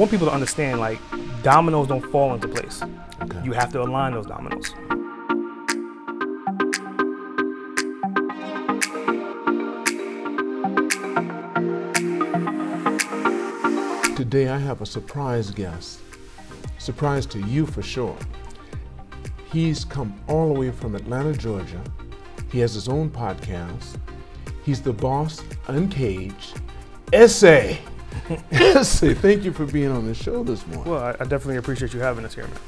want people to understand like dominoes don't fall into place. Okay. You have to align those dominoes. Today I have a surprise guest. Surprise to you for sure. He's come all the way from Atlanta, Georgia. He has his own podcast. He's the boss, uncaged. SA. SA, thank you for being on the show this morning. Well, I, I definitely appreciate you having us here, man.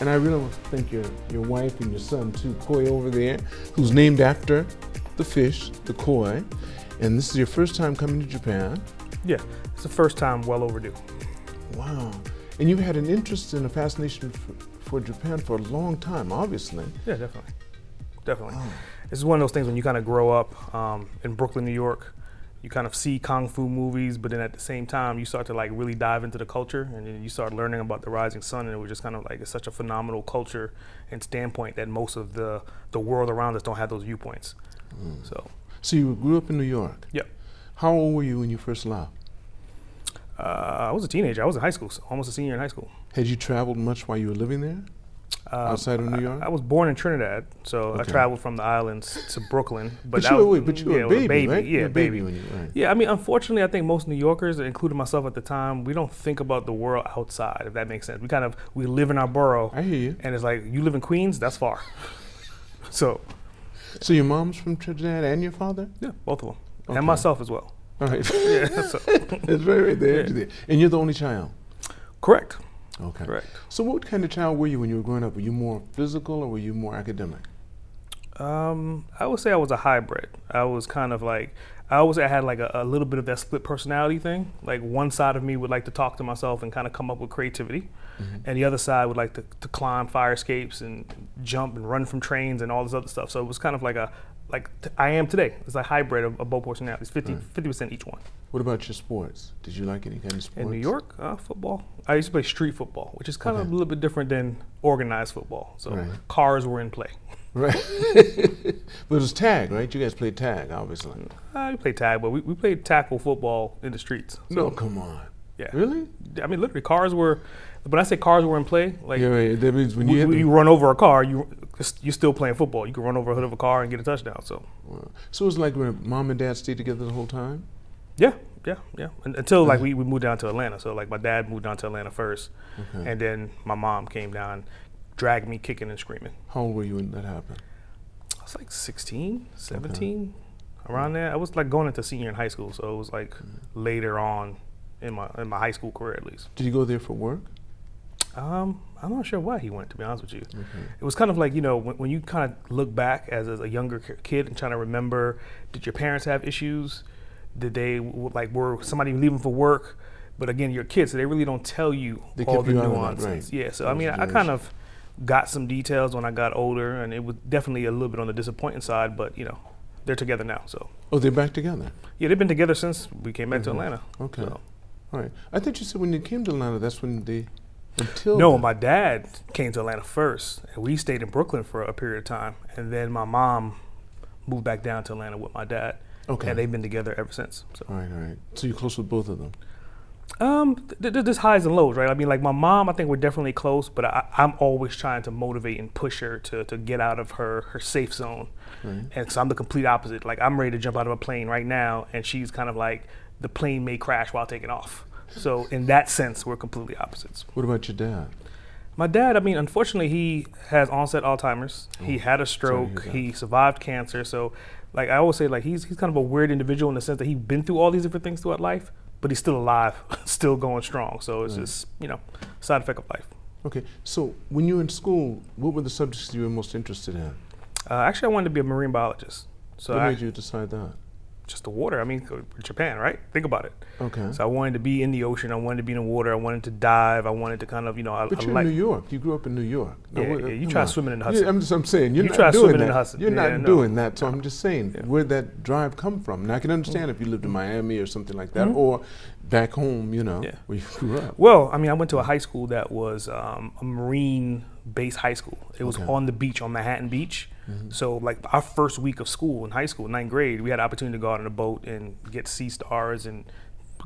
And I really want to thank your, your wife and your son too, Koi over there, who's named after the fish, the koi. And this is your first time coming to Japan. Yeah, it's the first time well overdue. Wow. And you've had an interest and a fascination for, for Japan for a long time, obviously. Yeah, definitely, definitely. Wow. This is one of those things when you kind of grow up um, in Brooklyn, New York. You kind of see kung fu movies, but then at the same time, you start to like really dive into the culture, and then you start learning about the rising sun, and it was just kind of like it's such a phenomenal culture and standpoint that most of the the world around us don't have those viewpoints. So, So you grew up in New York. Yep. How old were you when you first left? uh, I was a teenager. I was in high school, so almost a senior in high school. Had you traveled much while you were living there? Um, Outside of New York? I, I was born in Trinidad, so I traveled from the islands to Brooklyn. But, that you were, was- wait, but you were yeah, a was baby, right? Yeah, you were a baby, baby. when you right. Yeah, I mean, unfortunately, I think most New Yorkers, including myself at the time, we don't think about the world outside, if that makes sense. We kind of we live in our borough, I hear you. and it's like you live in Queens, that's far. so So your mom's from Trinidad and your father? yeah, both of them, Okay. and myself as well. All right. Yeah, so That's right, right there. Yeah. And you're the only child. correct, Okay. correct. So what kind of child were you when you were growing up? Were you more physical or were you more academic? Um, I would say I was a hybrid. I was kind of like I always I had like a, a little bit of that split personality thing. Like one side of me would like to talk to myself and kind of come up with creativity, and the other side would like to, to climb fire escapes and jump and run from trains and all this other stuff. So it was kind of like a like t- I am today. It's a hybrid of, of both personalities, 50 percent each one. What about your sports? Did you like any kind of sports? In New York, uh, football. I used to play street football, which is kind of a little bit different than organized football. So Right. cars were in play. Right. but it was tag, right? You guys played tag, obviously. Uh, we played tag, but we, we played tackle football in the streets. No, come on. Yeah. Really? I mean, literally, cars were. When I say cars were in play, like yeah, right. That means when you the- you run over a car, you you're still playing football. You can run over a hood of a car and get a touchdown. So Wow. So it was like when mom and dad stayed together the whole time? yeah, yeah, yeah. Un- Until like we, we moved down to Atlanta. So like my dad moved down to Atlanta first, Okay. and then my mom came down, dragged me kicking and screaming. How old were you when that happened? I was like 16, 17, around there. I was like going into senior in high school, so it was like mm. later on in my in my high school career at least. Did you go there for work? Um, I'm not sure why he went. To be honest with you, Okay. it was kind of like you know when, when you kind of look back as, as a younger ki- kid and trying to remember, did your parents have issues? Did they like were somebody leaving for work? But again, you're kids, so they really don't tell you They all the that, nuances. right. Yeah, so That I mean, the I kind of got some details when I got older, and it was definitely a little bit on the disappointing side. But you know, they're together now, so Oh, they're back together. yeah, they've been together since we came back to Mhm. Atlanta. Okay. So- All right. I thought you said when you came to Atlanta, that's when they until No, then. my dad came to Atlanta first, and we stayed in Brooklyn for a period of time, and then my mom moved back down to Atlanta with my dad, Okay. and they've been together ever since. So, all right, all right. So you're close with both of them. um, th- th- there's highs and lows, right? I mean, like my mom, I think we're definitely close, but I, I'm always trying to motivate and push her to to get out of her her safe zone, Right. and so I'm the complete opposite. Like I'm ready to jump out of a plane right now, and she's kind of like the plane may crash while taking off. So in that sense, we're completely opposites. What about your dad? My dad, I mean, unfortunately, he has onset Alzheimer's. He had a Oh, sorry to hear stroke. He survived cancer. So, like I always say, like he's he's kind of a weird individual in the sense that he's been through all these different things throughout life, but he's still alive, still going strong. So it's Right. just you know, side effect of life. Okay. So when you were in school, what were the subjects you were most interested in? Uh, actually, I wanted to be a marine biologist. So what I, made you decide that? Just the water. I mean, Japan, right? Think about it. Okay. So I wanted to be in the ocean. I wanted to be in the water. I wanted to dive. I wanted to kind of, you know, I, but I you're like. in New York. You grew up in New York. Now, Yeah, what- yeah, you come try on. swimming in the Yeah, Hudson. I'm just I'm saying you're You not try doing swimming that. in the You're Yeah, not no. doing that. So I'm just saying Yeah. where'd that drive come from? Now I can understand if you lived in Miami or something like that, Mhm. or back home, you know, Yeah. where you grew up. Well, I mean, I went to a high school that was um, a marine-based high school. It was Okay. on the beach, on Manhattan Beach. So, like our first week of school in high school, ninth grade, we had the opportunity to go out on a boat and get sea stars and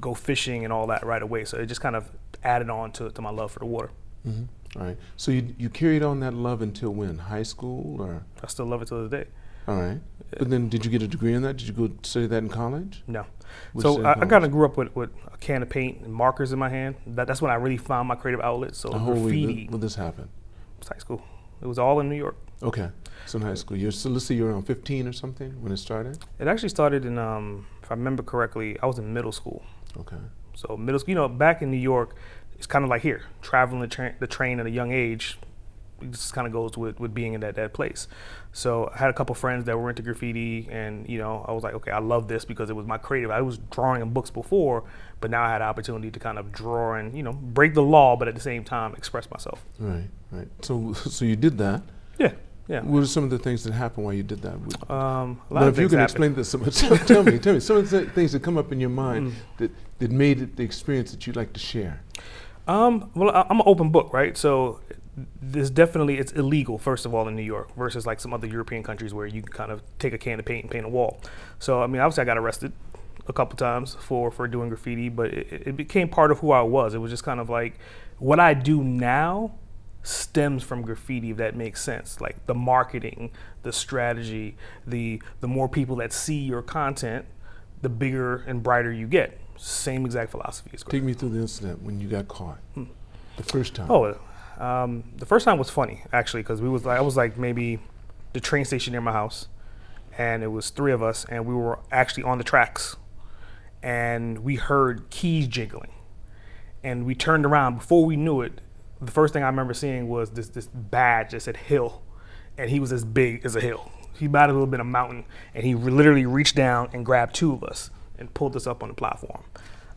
go fishing and all that right away. So it just kind of added on to, to my love for the water. Mm-hmm. All right. So you, you carried on that love until when? High school or? I still love it to this day. All right. But then did you get a degree in that? Did you go study that in college? No. What'd so I, I kind of grew up with, with a can of paint and markers in my hand. That, that's when I really found my creative outlet. So How old were you graffiti when this happened? It was high school. It was all in New York. Okay. So in high school, you're so let's say you're around 15 or something when it started. It actually started in, um, if I remember correctly, I was in middle school. Okay. So middle school, you know, back in New York, it's kind of like here, traveling the, tra- the train at a young age. It just kind of goes with, with being in that, that place. So I had a couple friends that were into graffiti, and you know, I was like, okay, I love this because it was my creative. I was drawing in books before, but now I had an opportunity to kind of draw and you know break the law, but at the same time express myself. Right. Right. So so you did that. Yeah, yeah. What are some of the things that happened while you did that? Um, a lot Now, if you can explain this, so much, tell me, tell me some of the things that come up in your mind Mm. that, that made it the experience that you'd like to share. Um, well, I- I'm an open book, right? So this definitely it's illegal, first of all, in New York versus like some other European countries where you can kind of take a can of paint and paint a wall. So I mean, obviously, I got arrested a couple times for for doing graffiti, but it, it became part of who I was. It was just kind of like what I do now stems from graffiti if that makes sense like the marketing the strategy the the more people that see your content the bigger and brighter you get same exact philosophy as. Take me through the incident when you got caught the first time. Oh, um, the first time was funny actually because we was like I was like maybe the train station near my house, and it was three of us, and we were actually on the tracks, and we heard keys jingling, and we turned around before we knew it. The first thing I remember seeing was this this badge that said Hill, and he was as big as a hill. He might have been a mountain, and he re- literally reached down and grabbed two of us and pulled us up on the platform.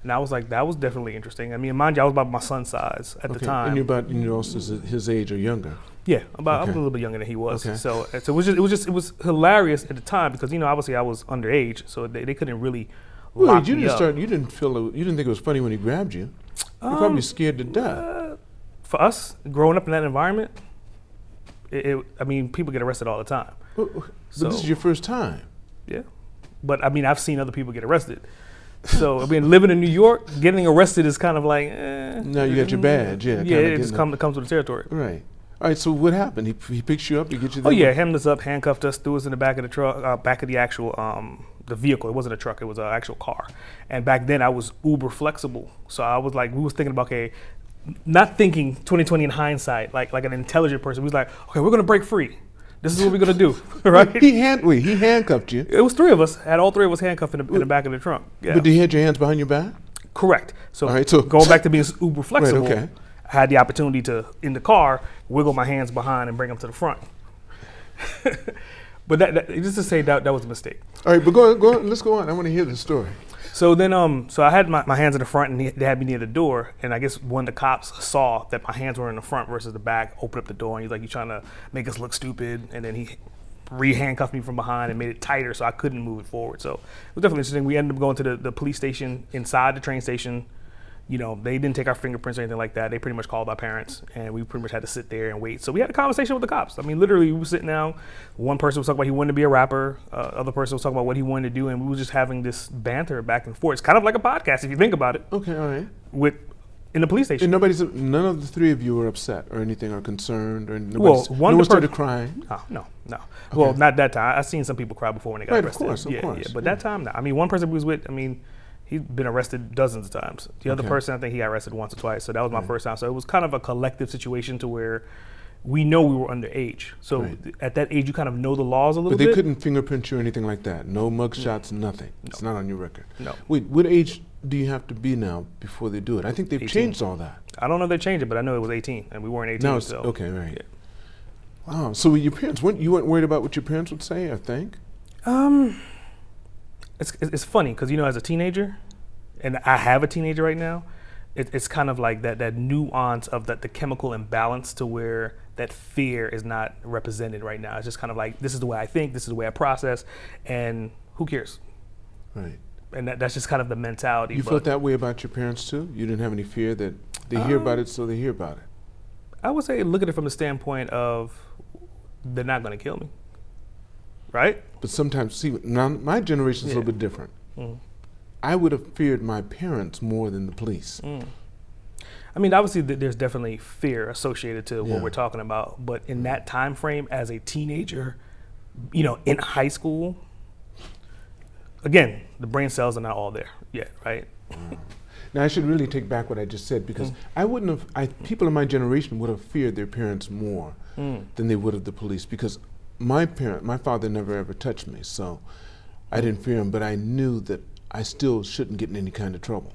And I was like, that was definitely interesting. I mean, mind you, I was about my son's size at the time. And you're about you know also his- age or younger. Yeah, about I'm a little bit younger than he was. Okay. So, so it was just it was just it was hilarious at the time because you know obviously I was underage, so they, they couldn't really Well, you didn't up. start. You didn't feel. You didn't think it was funny when he grabbed you. You're probably Um, scared to death. Uh, for us, growing up in that environment, it, it, I mean, people get arrested all the time. But, but this is your first time. Yeah, but I mean, I've seen other people get arrested. So I mean, living in New York, getting arrested is kind of like. Eh, Now you got your badge, yeah, Yeah, it just come, it comes with the territory. Right. All right. So what happened? He, he picks you up. He gets you. Oh yeah, hemmed us up, handcuffed us, threw us in the back of the truck, uh, back of the actual um, the vehicle. It wasn't a truck; it was an actual car. And back then, I was uber flexible, so I was like, we was thinking about okay, not thinking 2020 in hindsight, like like an intelligent person. We was like, okay, we're gonna break free. This is what we're gonna do, right? He hand wait. He handcuffed you. It was three of us. Had all three of us handcuffed in the, in the back of the trunk. Yeah, But he had your hands behind your back. correct. So, All right, so- going back to being uber flexible, okay. I had the opportunity to in the car wiggle my hands behind and bring them to the front. but that, that just to say that that was a mistake. All right, but go on, go on. Let's go on. I want to hear the story. So then, um, so I had my, my hands in the front, and he- they had me near the door. And I guess one of the cops saw that my hands were in the front versus the back, opened up the door, and he's like, "You trying to make us look stupid?" And then he re-handcuffed me from behind and made it tighter, so I couldn't move it forward. So it was definitely interesting. We ended up going to the, the police station inside the train station. You know, they didn't take our fingerprints or anything like that. They pretty much called our parents, and we pretty much had to sit there and wait. So we had a conversation with the cops. I mean, literally, we were sitting down. One person was talking about he wanted to be a rapper. Uh, other person was talking about what he wanted to do, and we were just having this banter back and forth. It's kind of like a podcast if you think about it. Okay. All right. With in the police station. And nobody's. None of the three of you were upset or anything or concerned or nobody. Well, one no one started crying. No, no, no. Well, not that time. I've seen some people cry before when they got Right, of arrested. course, of yeah, course, yeah. But yeah. that time, no. I mean, one person we was with. I mean, he'd been arrested dozens of times. The other Okay. person, I think, he got arrested once or twice. So that was my Right. first time. So it was kind of a collective situation to where we know we were underage. So Right. th- at that age, you kind of know the laws a little bit. But they bit. couldn't fingerprint you or anything like that. No mugshots, nothing. It's not on your record. No. Wait, what age do you have to be now before they do it? I think they've 18. changed all that. I don't know if they changed it, but I know it was 18, and we weren't 18. No, so okay, right? yeah. Wow. So your parents weren't you weren't worried about what your parents would say? I think. Um, it's it's funny because you know, as a teenager, and I have a teenager right now. It, it's kind of like that that nuance of that the chemical imbalance to where that fear is not represented right now. It's just kind of like this is the way I think, this is the way I process, and who cares? Right. And that, that's just kind of the mentality. You felt that way about your parents too? You didn't have any fear that they hear about Um, it, so they hear about it. I would say look at it from the standpoint of they're not going to kill me, right? But sometimes, see, now my generation's a Yeah. little bit different. Mm. I would have feared my parents more than the police. Mm. I mean, obviously, th- there's definitely fear associated to Yeah. what we're talking about, but in that time frame, as a teenager, you know, in high school, again, the brain cells are not all there yet, right? Now I should really take back what I just said because I wouldn't have. I, people in my generation would have feared their parents more Mm. than they would have the police because my parent, my father, never ever touched me, so I didn't fear him. But I knew that I still shouldn't get in any kind of trouble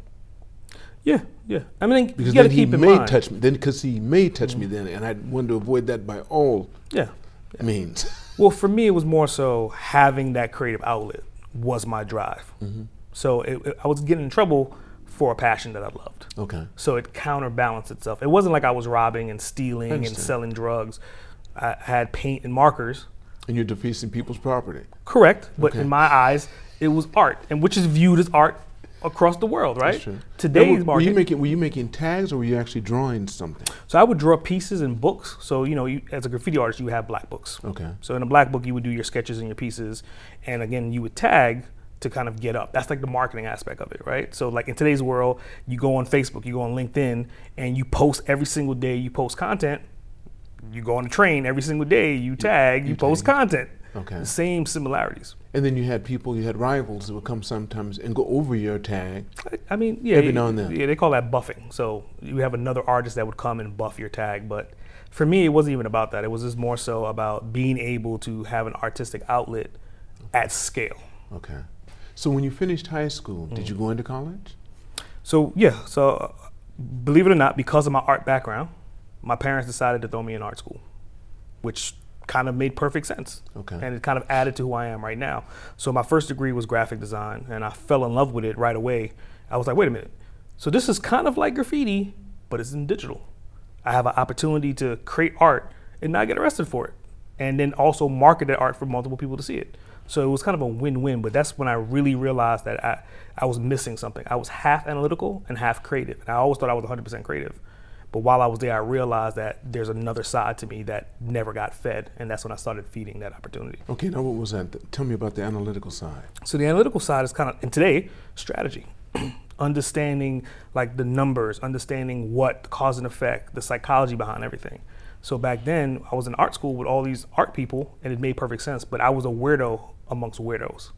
Yeah, yeah. I mean, because you got to then he may mind. touch me. Then because he may touch me mm-hmm. then, and I wanted to avoid that by all Yeah. means. Well, for me, it was more so having that creative outlet was my drive. Mm-hmm. So it, it- I was getting in trouble for a passion that I loved. okay. So it counterbalanced itself. It wasn't like I was robbing and stealing and selling drugs. I had paint and markers. And you're defacing people's property. Correct, but Okay. in my eyes, it was art, and which is viewed as art across the world, right? That's true. Today's were, were you making were you making tags or were you actually drawing something? so I would draw pieces in books. So you know, you, as a graffiti artist, you have black books. Okay. So in a black book, you would do your sketches and your pieces, and again, you would tag to kind of get up. That's like the marketing aspect of it, right? So like in today's world, you go on Facebook, you go on LinkedIn, and you post every single day. You post content. You go on the train every single day. You tag. You, post content. Okay. The same similarities. And then you had people, you had rivals that would come sometimes and go over your tag. I mean, yeah, Every you- now and then. Yeah, they call that buffing. So you have another artist that would come and buff your tag. But for me, it wasn't even about that. It was just more so about being able to have an artistic outlet at scale. Okay. So when you finished high school, did Mm. you go into college? So yeah, so uh, believe it or not, because of my art background, my parents decided to throw me in art school, which kind of made perfect sense. Okay. And it kind of added to who I am right now. So my first degree was graphic design, and I fell in love with it right away. I was like, wait a minute. So this is kind of like graffiti, but it's in digital. I have an opportunity to create art and not get arrested for it, and then also market that art for multiple people to see it. So it was kind of a win-win. But that's when I really realized that I, I was missing something. I was half analytical and half creative, and I always thought I was 100% creative. But while I was there, I realized that there's another side to me that never got fed, and that's when I started feeding that opportunity. Okay, now what was that? Tell me about the analytical side. So the analytical side is kind of, and today, strategy. understanding like the numbers, understanding what cause and effect, the psychology behind everything. So back then, I was in art school with all these art people, and it made perfect sense. But I was a weirdo amongst weirdos,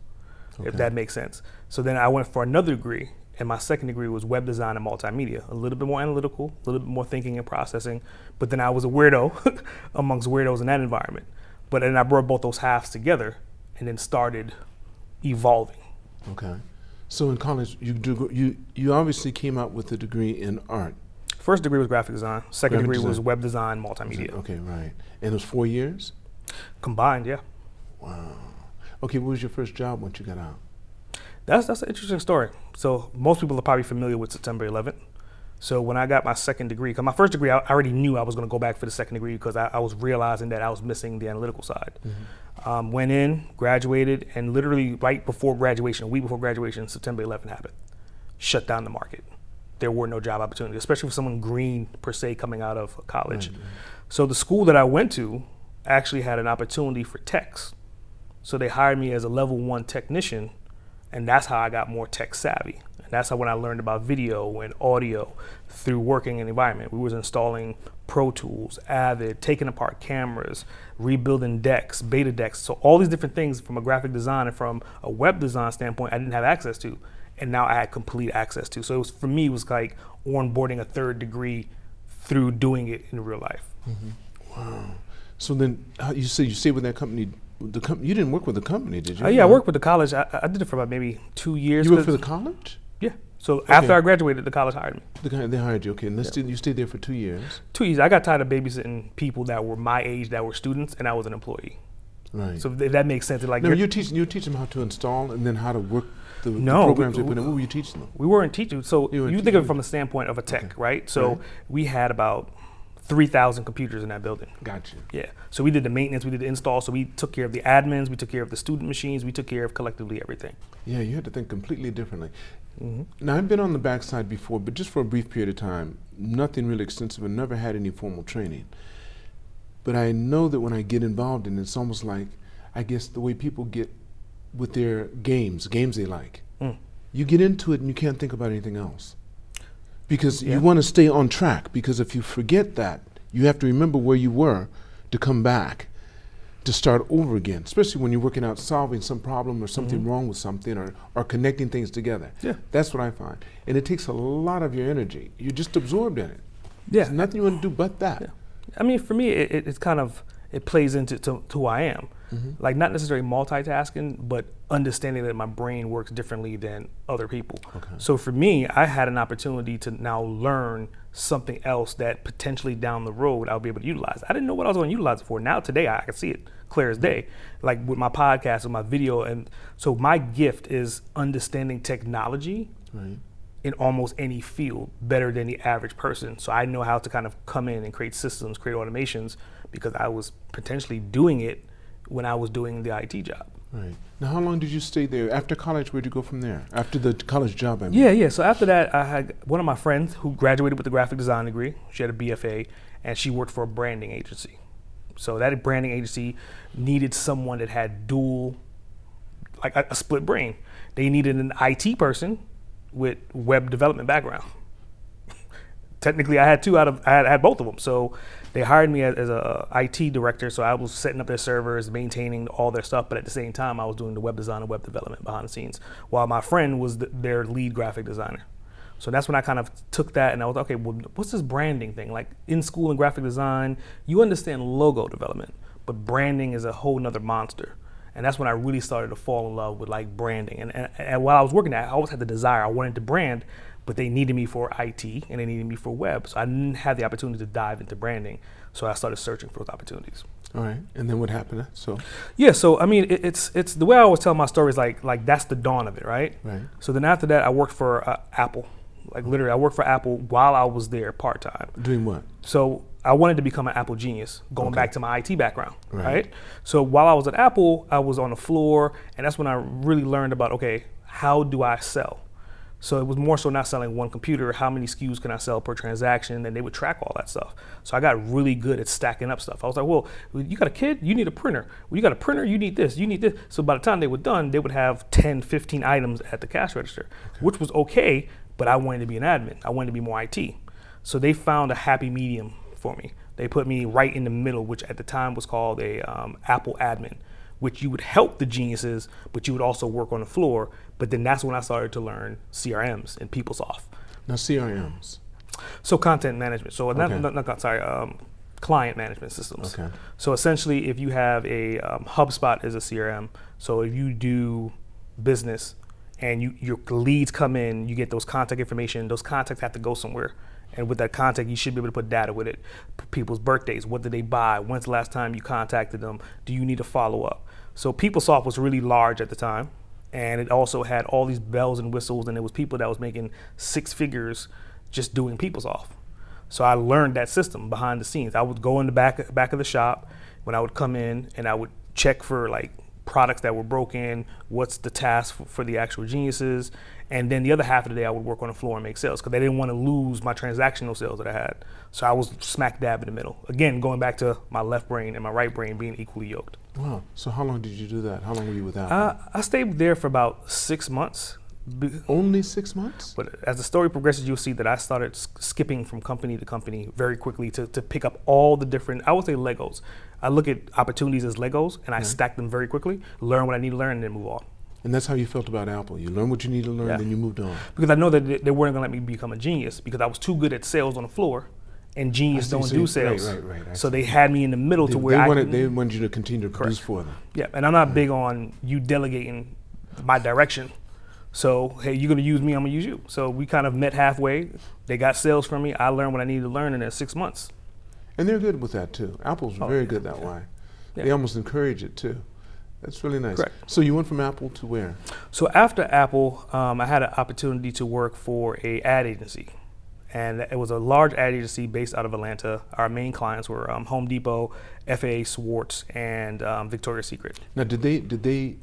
if that makes sense. So then I went for another degree, and my second degree was web design and multimedia. A little bit more analytical, a little bit more thinking and processing. But then I was a weirdo amongst weirdos in that environment. But then I brought both those halves together, and then started evolving. Okay. So in college, you do, you you obviously came out with a degree in art. First degree was graphic design. Second Graphic degree was web design, multimedia. Okay, right. And it was four years. Combined, yeah. Wow. Okay, what was your first job once you got out? That's that's an interesting story. So most people are probably familiar with September 11th. So when I got my second degree, because my first degree, I already knew I was going to go back for the second degree because I, I was realizing that I was missing the analytical side. Um, went in, graduated, and literally right before graduation, a week before graduation, September 11th happened. Shut down the market. There were no job opportunities, especially for someone green per se coming out of college. So the school that I went to actually had an opportunity for techs. So they hired me as a level one technician, and that's how I got more tech savvy. And that's how when I learned about video and audio through working in the environment. We was installing Pro Tools, Avid, taking apart cameras, rebuilding decks, beta decks. So all these different things from a graphic design and from a web design standpoint, I didn't have access to, and now I had complete access to. So was, for me, it was like onboarding a third degree through doing it in real life. Mm-hmm. Wow. So then, you say you stayed with that company. The company you didn't work with the company, did you? Uh, yeah, I worked with the college. I, I did it for about maybe two years. You worked for the college. Yeah. So after I graduated, the college hired me. The they hired you. Okay, and let's you stayed there for two years. Two years. I got tired of babysitting people that were my age that were students, and I was an employee. Right. So if that makes sense. Like no, you teach you teach them how to install and then how to work the, the programs we- they put in. What were you teaching them? we weren't teaching. So You you, think of it from the standpoint of a tech, Okay. right? So Right. we had about three thousand computers in that building. Gotcha. Yeah. So we did the maintenance, we did the install. So we took care of the admins, we took care of the student machines, we took care of collectively everything. Yeah, you had to think completely differently. Now I've been on the backside before, but just for a brief period of time. Nothing really extensive, and never had any formal training. But I know that when I get involved in it, it's almost like, I guess the way people get with their games, games they like. Mm. You get into it and you can't think about anything else. Because Yeah. you want to stay on track. Because if you forget that, you have to remember where you were to come back to start over again. Especially when you're working out solving some problem or something mm-hmm. wrong with something or, or connecting things together. Yeah. That's what I find, and it takes a lot of your energy. You're just absorbed in it. Yeah. There's nothing you want to do but that. Yeah. I mean, for me, it, it, it's kind of it plays into to, to who I am. Mm-hmm. Like not necessarily multitasking, but understanding that my brain works differently than other people. Okay. So for me, I had an opportunity to now learn something else that potentially down the road I'll be able to utilize. I didn't know what I was going to utilize it for. Now today I can see it clear as day, like with my podcast and my video. And so my gift is understanding technology Right. in almost any field better than the average person. So I know how to kind of come in and create systems, create automations because I was potentially doing it when I was doing the IT job. Right. Now, how long did you stay there? After college, where'd you go from there? After the college job, I mean. Yeah, yeah. So after that, I had one of my friends who graduated with a graphic design degree. She had a BFA, and she worked for a branding agency. So that branding agency needed someone that had dual, like a, a split brain. They needed an IT person with web development background. Technically, I had two out of I had, I had both of them. So they hired me as, a IT director. So I was setting up their servers, maintaining all their stuff, but at the same time, I was doing the web design and web development behind the scenes. While my friend was the, their lead graphic designer. So that's when I kind of took that and I was okay. Well, what's this branding thing? Like in school in graphic design, you understand logo development, but branding is a whole nother monster. And that's when I really started to fall in love with like branding. And, and, and while I was working at, I always had the desire. I wanted to brand, but they needed me for IT and they needed me for web. So I didn't have the opportunity to dive into branding. So I started searching for those opportunities. All right. And then what happened? So, Yeah, so I mean, it, it's it's the way I always tell my stories. Like like that's the dawn of it, right? right. So then after that, I worked for uh, Apple. Like literally, I worked for Apple while I was there part time. Doing what? So I wanted to become an Apple genius, going Okay. back to my IT background, Right. right. So while I was at Apple, I was on the floor, and that's when I really learned about okay, how do I sell? So it was more so not selling one computer. How many SKUs can I sell per transaction? And they would track all that stuff. So I got really good at stacking up stuff. I was like, well, you got a kid, you need a printer. Well, you got a printer, you need this, you need this. So by the time they were done, they would have 10, 15 items at the cash register, which was okay, but I wanted to be an admin. I wanted to be more IT. So they found a happy medium for me. They put me right in the middle, which at the time was called a um, Apple admin, which you would help the geniuses, but you would also work on the floor. But then that's when I started to learn CRMs and PeopleSoft. Now, CRMs. So content management. So not, Okay. not, not sorry, um, client management systems. Okay. So essentially, if you have a um, HubSpot is a CRM. So if you do business and you your leads come in, you get those contact information. Those contacts have to go somewhere, and with that contact, you should be able to put data with it. People's birthdays, what did they buy? When's the last time you contacted them? Do you need a follow up? So PeopleSoft was really large at the time, and it also had all these bells and whistles, and it was people that was making six figures just doing PeopleSoft So I learned that system behind the scenes. I would go in the back back of the shop when I would come in and I would check for like products that were broken, what's the task for, for the actual geniuses, and then the other half of the day I would work on the floor and make sales because they didn't want to lose my transactional sales that I had. So I was smack dab in the middle. Again, going back to my left brain and my right brain being equally yoked. Wow. So, how long did you do that? How long were you without? Uh, I stayed there for about six months. Only six months? But as the story progresses, you'll see that I started skipping from company to company very quickly to, to pick up all the different, I would say Legos. I look at opportunities as Legos and I stack them very quickly, learn what I need to learn, and then move on. And that's how you felt about Apple. You learned what you needed to learn, Yeah. then you moved on. Because I know that they weren't going to let me become a genius because I was too good at sales on the floor and genius don't do you- right, sales. right, right, So they had me in the middle They, to where they I wanted, they wanted you to continue to produce for them. Yeah, and I'm not big on you delegating my direction. So hey, you're gonna use me, I'm gonna use you. So we kind of met halfway. They got sales from me. I learned what I needed to learn in that six months. And they're good with that too. Apple's Oh, very yeah, good that yeah. way. Yeah. They almost encourage it too. That's really nice. Correct. So you went from Apple to where? So after Apple, um, I had an opportunity to work for a ad agency, and it was a large ad agency based out of Atlanta. Our main clients were um, Home Depot, FAA, Swartz, and um, Victoria's Secret. Now, did they did they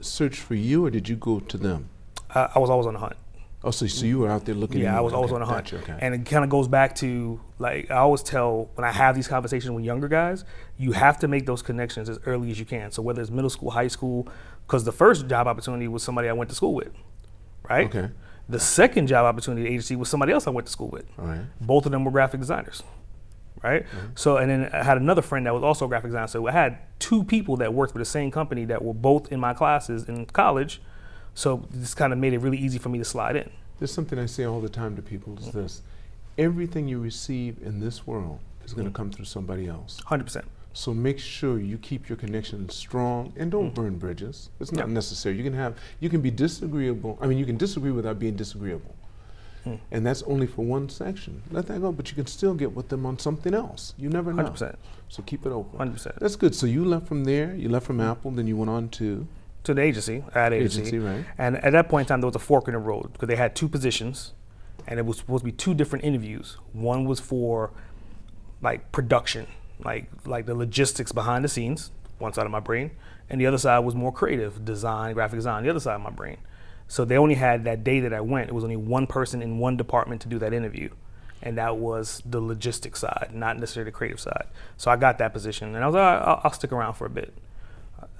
search for you or did you go to them? I, I was always on the hunt. Oh, so, so you were out there looking. Yeah, I was always okay, on the hunt. gotcha, okay. And it kind of goes back to like I always tell when I have these conversations with younger guys, you have to make those connections as early as you can. So whether it's middle school, high school, because the first job opportunity was somebody I went to school with, right? Okay. The second job opportunity agency was somebody else I went to school with. Right. Both of them were graphic designers. Right? Mm-hmm. So, and then I had another friend that was also a graphic designer. So I had two people that worked for the same company that were both in my classes in college. So this kind of made it really easy for me to slide in. There's something I say all the time to people is this everything you receive in this world is going to mm-hmm. come through somebody else. 100%. So make sure you keep your connections strong and don't mm-hmm. burn bridges. It's not Yeah. necessary. You can have you can be disagreeable. I mean, you can disagree without being disagreeable. Hmm. And that's only for one section. Let that go, but you can still get with them on something else. You never know. 100%. So keep it open. 100%. That's good. So you left from there. You left from Apple. Then you went on to To the agency, ad agency. agency, right? And at that point in time, there was a fork in the road because they had two positions, and it was supposed to be two different interviews. One was for like production, like like the logistics behind the scenes, one side of my brain, and the other side was more creative, design, graphic design, the other side of my brain. So they only had that day that I went. It was only one person in one department to do that interview, and that was the logistics side, not necessarily the creative side. So I got that position, and I was like, "All right, I'll, I'll stick around for a bit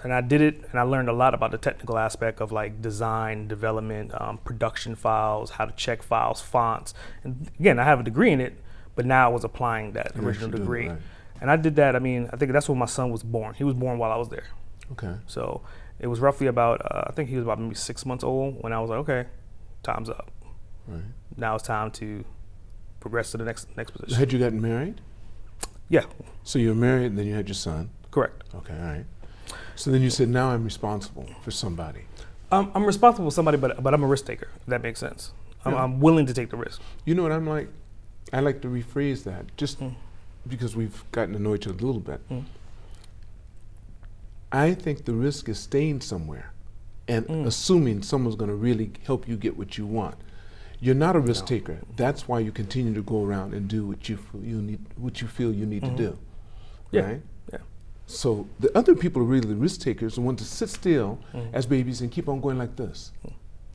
and I did it, and I learned a lot about the technical aspect of like design, development, um, production files, how to check files, fonts. And again, I have a degree in it, but now I was applying that original degree. right. And I did that. I mean, I think that's when my son was born. He was born while I was there. okay. So it was roughly about, uh, I think he was about maybe six months old when I was like, okay, time's up. Right. Now it's time to progress to the next next position. Had you gotten married? Yeah, So you were married, and then you had your son. correct. Okay, all right. So then you said, now I'm responsible for somebody. Um, I'm responsible for somebody, but but I'm a risk taker. If that makes sense. I'm, Yeah. I'm willing to take the risk. You know what I'm like? I like to rephrase that just Mm. Because we've gotten to know each other a little bit. Mm. I think the risk is staying somewhere and Mm. assuming someone's going to really help you get what you want. You're not a risk No. taker. That's why you continue to go around and do what you feel you need, what you feel you need Mhm. to do. Yeah. Right? Yeah. So the other people are really the risk takers, the ones to sit still Mhm. as babies and keep on going like this,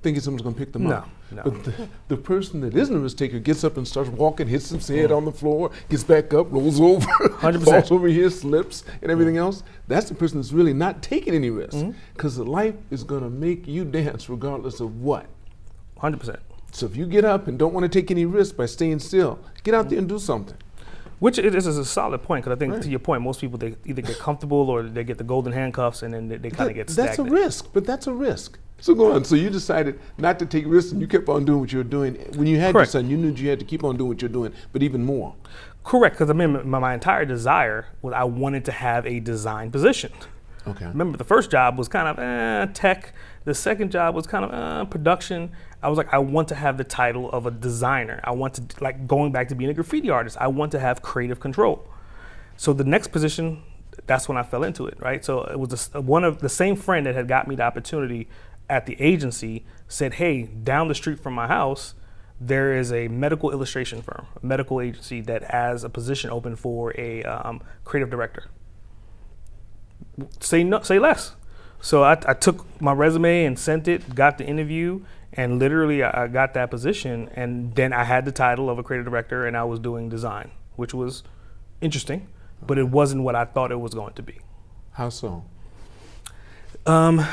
thinking someone's going to pick them No, up. no. But the, the person that isn't a risk taker gets up and starts walking, hits his head on the floor, gets back up, rolls over, 100%. falls over here, slips, and everything else. That's the person that's really not taking any risk. Because life is going to make you dance regardless of what. 100%. So if you get up and don't want to take any risk by staying still, get out there and do something. Which it is is a solid point because I think Right. to your point, most people they either get comfortable or they get the golden handcuffs and then they, they kind of get that's a risk, but that's a risk. So go on. So you decided not to take risks, and you kept on doing what you were doing. When you had Correct. your son, you knew you had to keep on doing what you're doing, but even more. Correct, because I mean my, my entire desire was I wanted to have a design position. Okay. Remember, the first job was kind of eh, tech. The second job was kind of eh, production. I was like, I want to have the title of a designer. I want to like going back to being a graffiti artist. I want to have creative control. So the next position, that's when I fell into it, right? So it was s- one of the same friend that had got me the opportunity at the agency said, "Hey, down the street from my house, there is a medical illustration firm, a medical agency that has a position open for a um, creative director." say no, say less. So I, I took my resume and sent it, got the interview, and literally I, got that position. And then I had the title of a creative director, and I was doing design, which was interesting, but it wasn't what I thought it was going to be. How so? Um,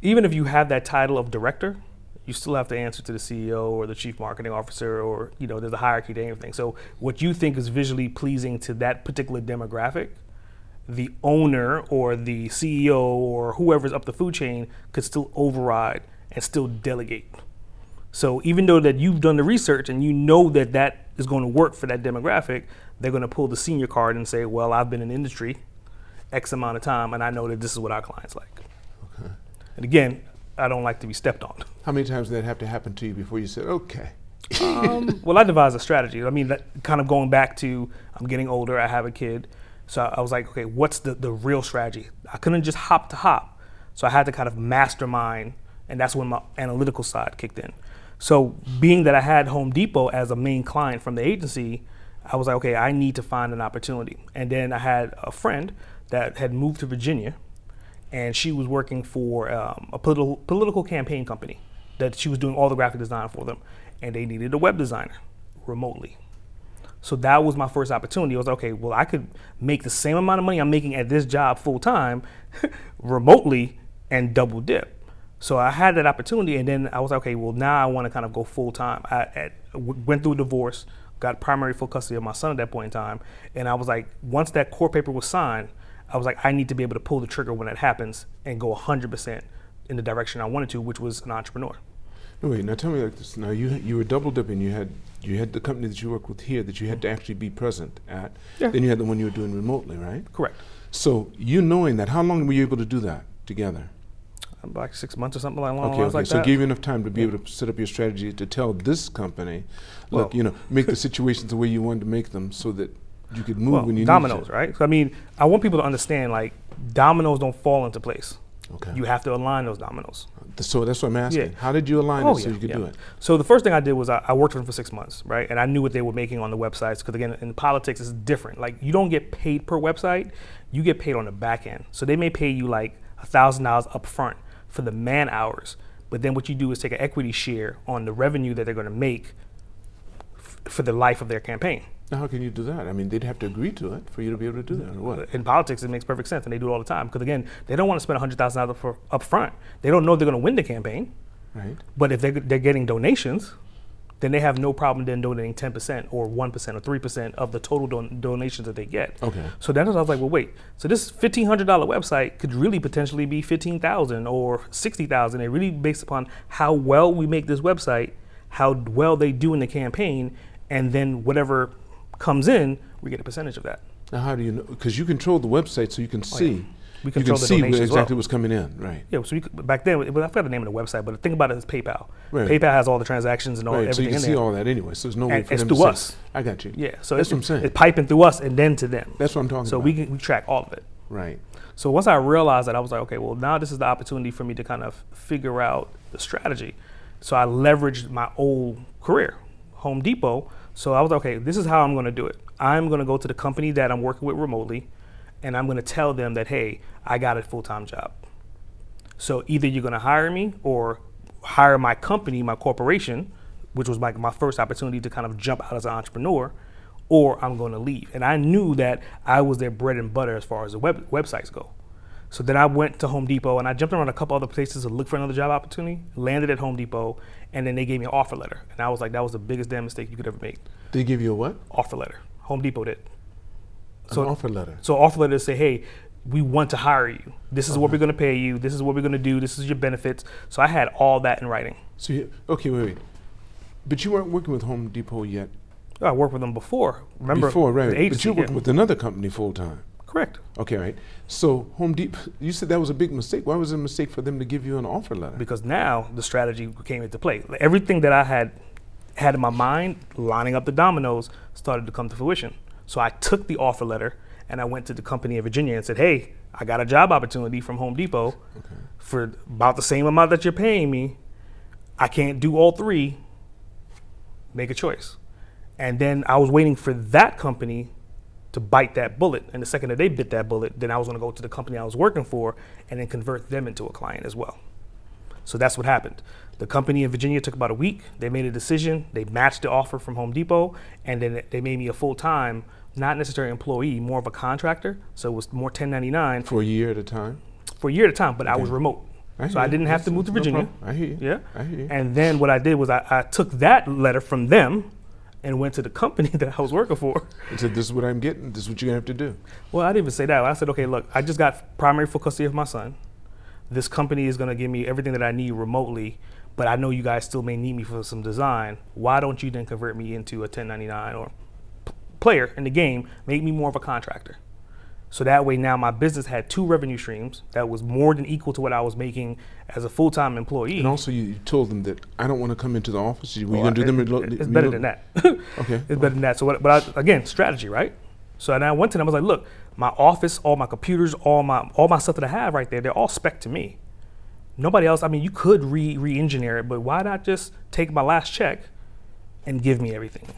even if you have that title of director, you still have to answer to the CEO or the chief marketing officer, or you know, there's a hierarchy to everything. So what you think is visually pleasing to that particular demographic, the owner or the CEO or whoever's up the food chain could still override and still delegate. So even though that you've done the research and you know that that is going to work for that demographic, they're going to pull the senior card and say, "Well, I've been in the industry X amount of time, and I know that this is what our clients like." Okay. And again, I don't like to be stepped on. How many times did that have to happen to you before you said, okay? Um, well, I devised a strategy. I mean, that kind of going back to I'm getting older, I have a kid. So I was like, okay, what's the, the real strategy? I couldn't just hop to hop. So I had to kind of mastermind, and that's when my analytical side kicked in. So being that I had Home Depot as a main client from the agency, I was like, okay, I need to find an opportunity. And then I had a friend that had moved to Virginia, and she was working for um, a political political campaign company that she was doing all the graphic design for them, and they needed a web designer remotely. So that was my first opportunity. I was like, okay, well, I could make the same amount of money I'm making at this job full time remotely and double dip. So I had that opportunity, and then I was like, okay, well now I want to kind of go full time. I at, w- went through a divorce, got primary full custody of my son at that point in time, and I was like, once that court paper was signed, I was like, I need to be able to pull the trigger when that happens and go 100% in the direction I wanted to, which was an entrepreneur. No, wait. Now tell me like this. Now you you were double dipping. You had you had the company that you work with here that you had to actually be present at. Yeah. Then you had the one you were doing remotely, right? Correct. So you knowing that, how long were you able to do that together? Like six months or something like along Okay, lines okay. like so that. give you enough time to be able to set up your strategy to tell this company, look, Well- you know, make the situations the way you wanted to make them, so that you could move well, when you dominoes, need to. right? So I mean, I want people to understand like dominoes don't fall into place. Okay. You have to align those dominoes. So that's what I'm asking. Yeah. How did you align Oh, it so yeah, you could yeah. do it? So the first thing I did was I, I worked with them for six months, right? And I knew what they were making on the websites because again, in politics it's different. Like you don't get paid per website, you get paid on the back end. So they may pay you like a thousand dollars up front for the man hours, but then what you do is take an equity share on the revenue that they're going to make f- for the life of their campaign. Now, how can you do that? I mean, they'd have to agree to it for you to be able to do that, or what? In politics, it makes perfect sense, and they do it all the time. Because again, they don't want to spend hundred thousand dollars up front. They don't know they're going to win the campaign. Right? But if they're, they're getting donations, then they have no problem then donating 10% or 1% or 3% of the total don- donations that they get. Okay. So then I was like, well, wait. So this $1,500 website could really potentially be 15000 or 60000 It really based upon how well we make this website, how well they do in the campaign, and then whatever comes in, we get a percentage of that. Now, how do you know? Because you control the website, so you can oh, see. Oh, We you control can the see as well. exactly what's coming in, right? Yeah, so could, back then, well, I forgot the name of the website, but think about it as PayPal. Right. PayPal has all the transactions and all Right. So everything you can in see all that anyway. So there's no way And for it's them to through say- us. I got you. Yeah, so That's it's, what I'm saying. it's piping through us and then to them. That's what I'm talking so about. So we can, we track all of it. right. So once I realized that, I was like, okay, well now this is the opportunity for me to kind of figure out the strategy. So I leveraged my old career, Home Depot. So I was like, okay, this is how I'm going to do it. I'm going to go to the company that I'm working with remotely, and I'm going to tell them that, hey, I got a full time job. So either you're going to hire me or hire my company, my corporation, which was like my first opportunity to kind of jump out as an entrepreneur, or I'm going to leave. And I knew that I was their bread and butter as far as the web, websites go. So then I went to Home Depot and I jumped around a couple other places to look for another job opportunity, landed at Home Depot, and then they gave me an offer letter. And I was like, that was the biggest damn mistake you could ever make. They give you a what? Offer letter. Home Depot did. An So- offer letter. So offer letter say, hey, we want to hire you. This is what we're uh-huh. going to pay you. This is what we're going to do. This is your benefits. So I had all that in writing. So you, okay, wait, wait. But you weren't working with Home Depot yet. I worked with them before. Remember before, right? the but you're working yeah. with another company full time. correct. Okay, right. So Home Depot, you said that was a big mistake. Why was it a mistake for them to give you an offer letter? because now the strategy came into play. Everything that I had had in my mind, lining up the dominoes, started to come to fruition. So I took the offer letter and I went to the company in Virginia and said, "Hey, I got a job opportunity from Home Depot for about the same amount that you're paying me. I can't do all three. Make a choice." And then I was waiting for that company to bite that bullet. And the second that they bit that bullet, then I was going to go to the company I was working for and then convert them into a client as well. So that's what happened. The company in Virginia took about a week. They made a decision. They matched the offer from Home Depot, and then they made me a full time, not necessarily employee, more of a contractor. So it was more 1099 For a year at a time. for a year at a time, but I was remote. I So I didn't have to move to Virginia. problem. I hear you. Yeah. I hear you. And then what I did was I, I took that letter from them and went to the company that I was working for. And said, "This is what I'm getting. This is what you're gonna have to do." Well, I didn't even say that. I said, okay, look, I just got primary full custody of my son. This company is going to give me everything that I need remotely, but I know you guys still may need me for some design. Why don't you then convert me into a 1099 or p- player in the game? Make me more of a contractor. So that way now my business had two revenue streams that was more than equal to what I was making as a full-time employee. And also, you, you told them that I don't want to come into the office. Were you Well, gonna do them? it- it- It's better know- than that. Okay. It's better than that. So, what, but I, again, strategy, right? So then I went to them. I was like, look, my office, all my computers, all my all my stuff that I have right there, they're all spec to me. Nobody else. I mean, you could re re-engineer it, but why not just take my last check and give me everything?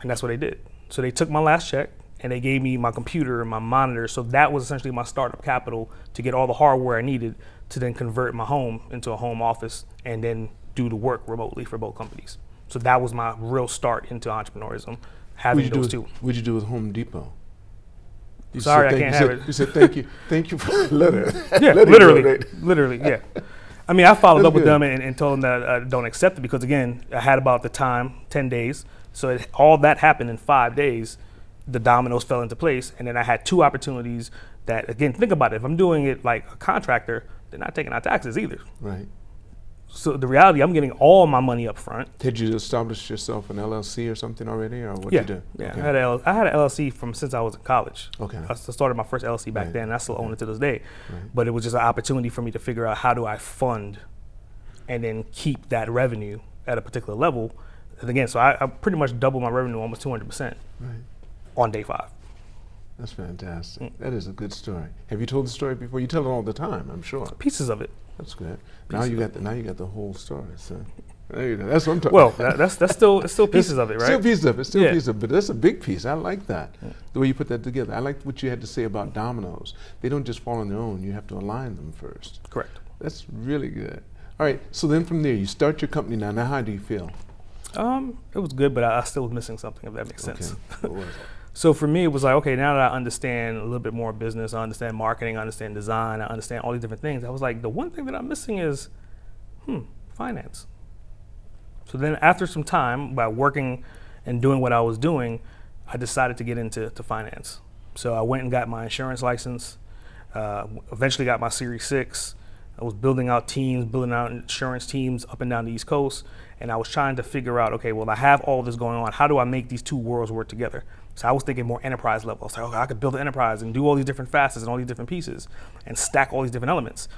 And that's what they did. So they took my last check and they gave me my computer and my monitor. So that was essentially my startup capital to get all the hardware I needed to then convert my home into a home office and then do the work remotely for both companies. So that was my real start into entrepreneurism, What'd having do those with, two. What'd you do with Home Depot? You Sorry, I can't thank- have you it. said, You said thank you, thank you for the letter. Yeah, Let it go, literally, literally, yeah. I mean, I followed That's up with good. them and, and told them that I don't accept it because again, I had about the time, ten days. So it, all that happened in five days. The dominoes fell into place, and then I had two opportunities. That again, think about it. If I'm doing it like a contractor, they're not taking out taxes either. Right. So the reality, I'm getting all my money up front. Had you established yourself an LLC or something already, or what yeah, you do? yeah. Okay. I, had a L- I had an LLC from since I was in college. Okay. I started my first LLC back Right. then. And I still own it to this day. Right. But it was just an opportunity for me to figure out how do I fund and then keep that revenue at a particular level. And again, so I, I pretty much doubled my revenue almost 200% Right. on day five. That's fantastic. Mm. That is a good story. Have you told the story before? You tell it all the time, I'm sure. Pieces of it. That's good. Now you got the now you got the whole story. So there you go. That's what I'm talking. Well, that, that's that's still it's still pieces of it, right? Still pieces of it. Still Yeah. pieces of it. But that's a big piece. I like that. The way you put that together. I like what you had to say about dominoes. They don't just fall on their own. You have to align them first. Correct. That's really good. All right. So then from there, you start your company now. Now, how do you feel? Um, it was good, but I, I still was missing something. If that makes sense. Okay. It? So for me, it was like, okay, now that I understand a little bit more business, I understand marketing, I understand design, I understand all these different things. I was like, the one thing that I'm missing is, hmm, finance. So then after some time, by working and doing what I was doing, I decided to get into to finance. So I went and got my insurance license. Uh, eventually got my Series Six. I was building out teams, building out insurance teams up and down the East Coast, and I was trying to figure out, okay, well, I have all this going on. How do I make these two worlds work together? So I was thinking more enterprise level. I was like, okay, I could build an enterprise and do all these different facets and all these different pieces, and stack all these different elements.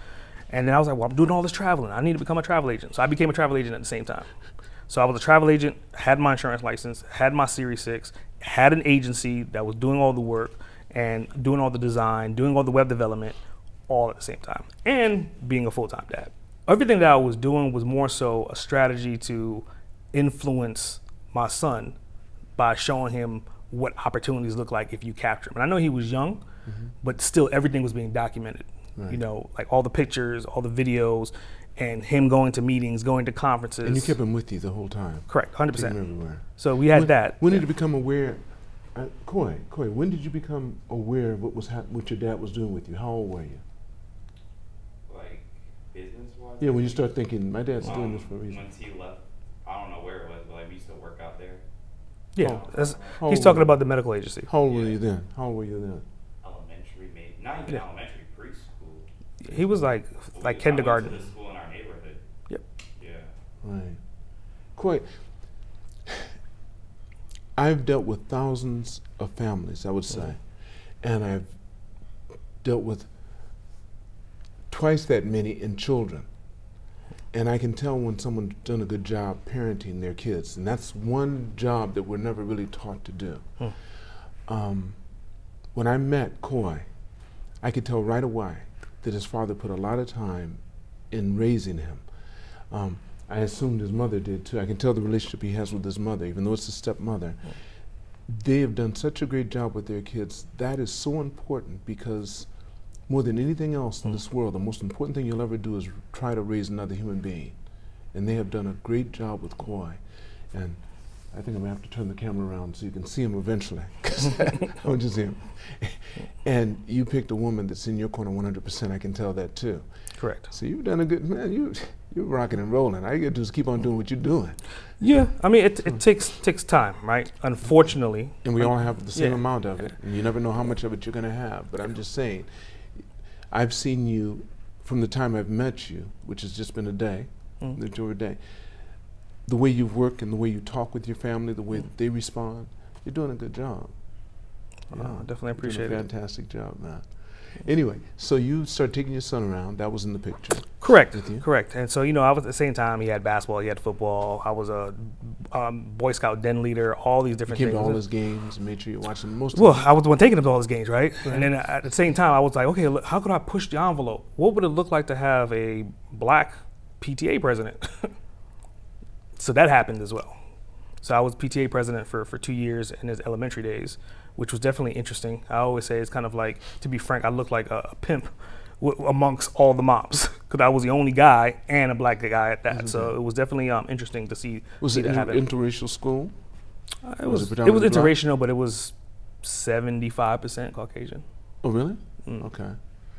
And then I was like, well, I'm doing all this traveling. I need to become a travel agent. So I became a travel agent at the same time. So I was a travel agent, had my insurance license, had my Series 6, had an agency that was doing all the work and doing all the design, doing all the web development, all at the same time, and being a full time dad. Everything that I was doing was more so a strategy to influence my son by showing him what opportunities look like if you capture him. And I know he was young, but still everything was being documented. Right. You know, like all the pictures, all the videos, and him going to meetings, going to conferences. And you kept him with you the whole time. correct, hundred Took him percent. everywhere. So we had when, that. When did you become aware? Uh, Coy, Coy, when did you become aware of what was hap- what your dad was doing with you? How old were you? like business wise. Yeah, when you start thinking, my dad's doing this for a reason. Once he left, I don't know where it was, but like we used to work out there. Yeah, Oh. that's, he's old talking were about the medical agency. How old were you then? How old were you then? Elementary, maybe not even Yeah. elementary, preschool. He was like But like kindergarten. I went to the school in our neighborhood. Yep. Yeah. Right. Quite. I've dealt with thousands of families, I would mm-hmm. say, and I've dealt with twice that many in children. And I can tell when someone's done a good job parenting their kids, and that's one job that we're never really taught to do. Hmm. Um, when I met Coy, I could tell right away that his father put a lot of time in raising him. Um, I assumed his mother did too. I can tell the relationship he has with his mother, even though it's a stepmother. They have done such a great job with their kids. That is so important because more than anything else in hmm. this world, the most important thing you'll ever do is try to raise another human being. And they have done a great job with Koi. And I think I'm gonna have to turn the camera around so you can see him eventually. I want you to see him. And you picked a woman that's in your corner 100%. I can tell that too. Correct. So you've done a good man. You you're rocking and rolling. All you gotta do is keep on doing what you're doing. Yeah, I mean it, it takes takes time, right? Unfortunately, And we all have the same Yeah. amount of it. And you never know how much of it you're gonna have. But I'm just saying, I've seen you from the time I've met you, which has just been a day, Mm. the day. The way you work and the way you talk with your family, the way that they respond, you're doing a good job. Yeah, definitely you're doing appreciate a it. fantastic job, man. Anyway, so you started taking your son around. That was in the picture. Correct, correct. And so you know, I was at the same time. He had basketball, he had football. I was a um, Boy Scout den leader. All these different. You came to things. all his games made sure you watched them. Most Well. I was the one taking him to all his games, right? And then at the same time, I was like, okay, look, how could I push the envelope? What would it look like to have a black PTA president? so that happened as well. So I was PTA president for, for two years in his elementary days, which was definitely interesting. I always say it's kind of like, to be frank, I looked like a, a pimp w- amongst all the moms because I was the only guy and a black guy at that. So it was definitely um, interesting to see. was see it inter- interracial school? Uh, it was was it it was predominantly black? interracial, but it was seventy-five percent Caucasian. Oh, really? Mm. Okay.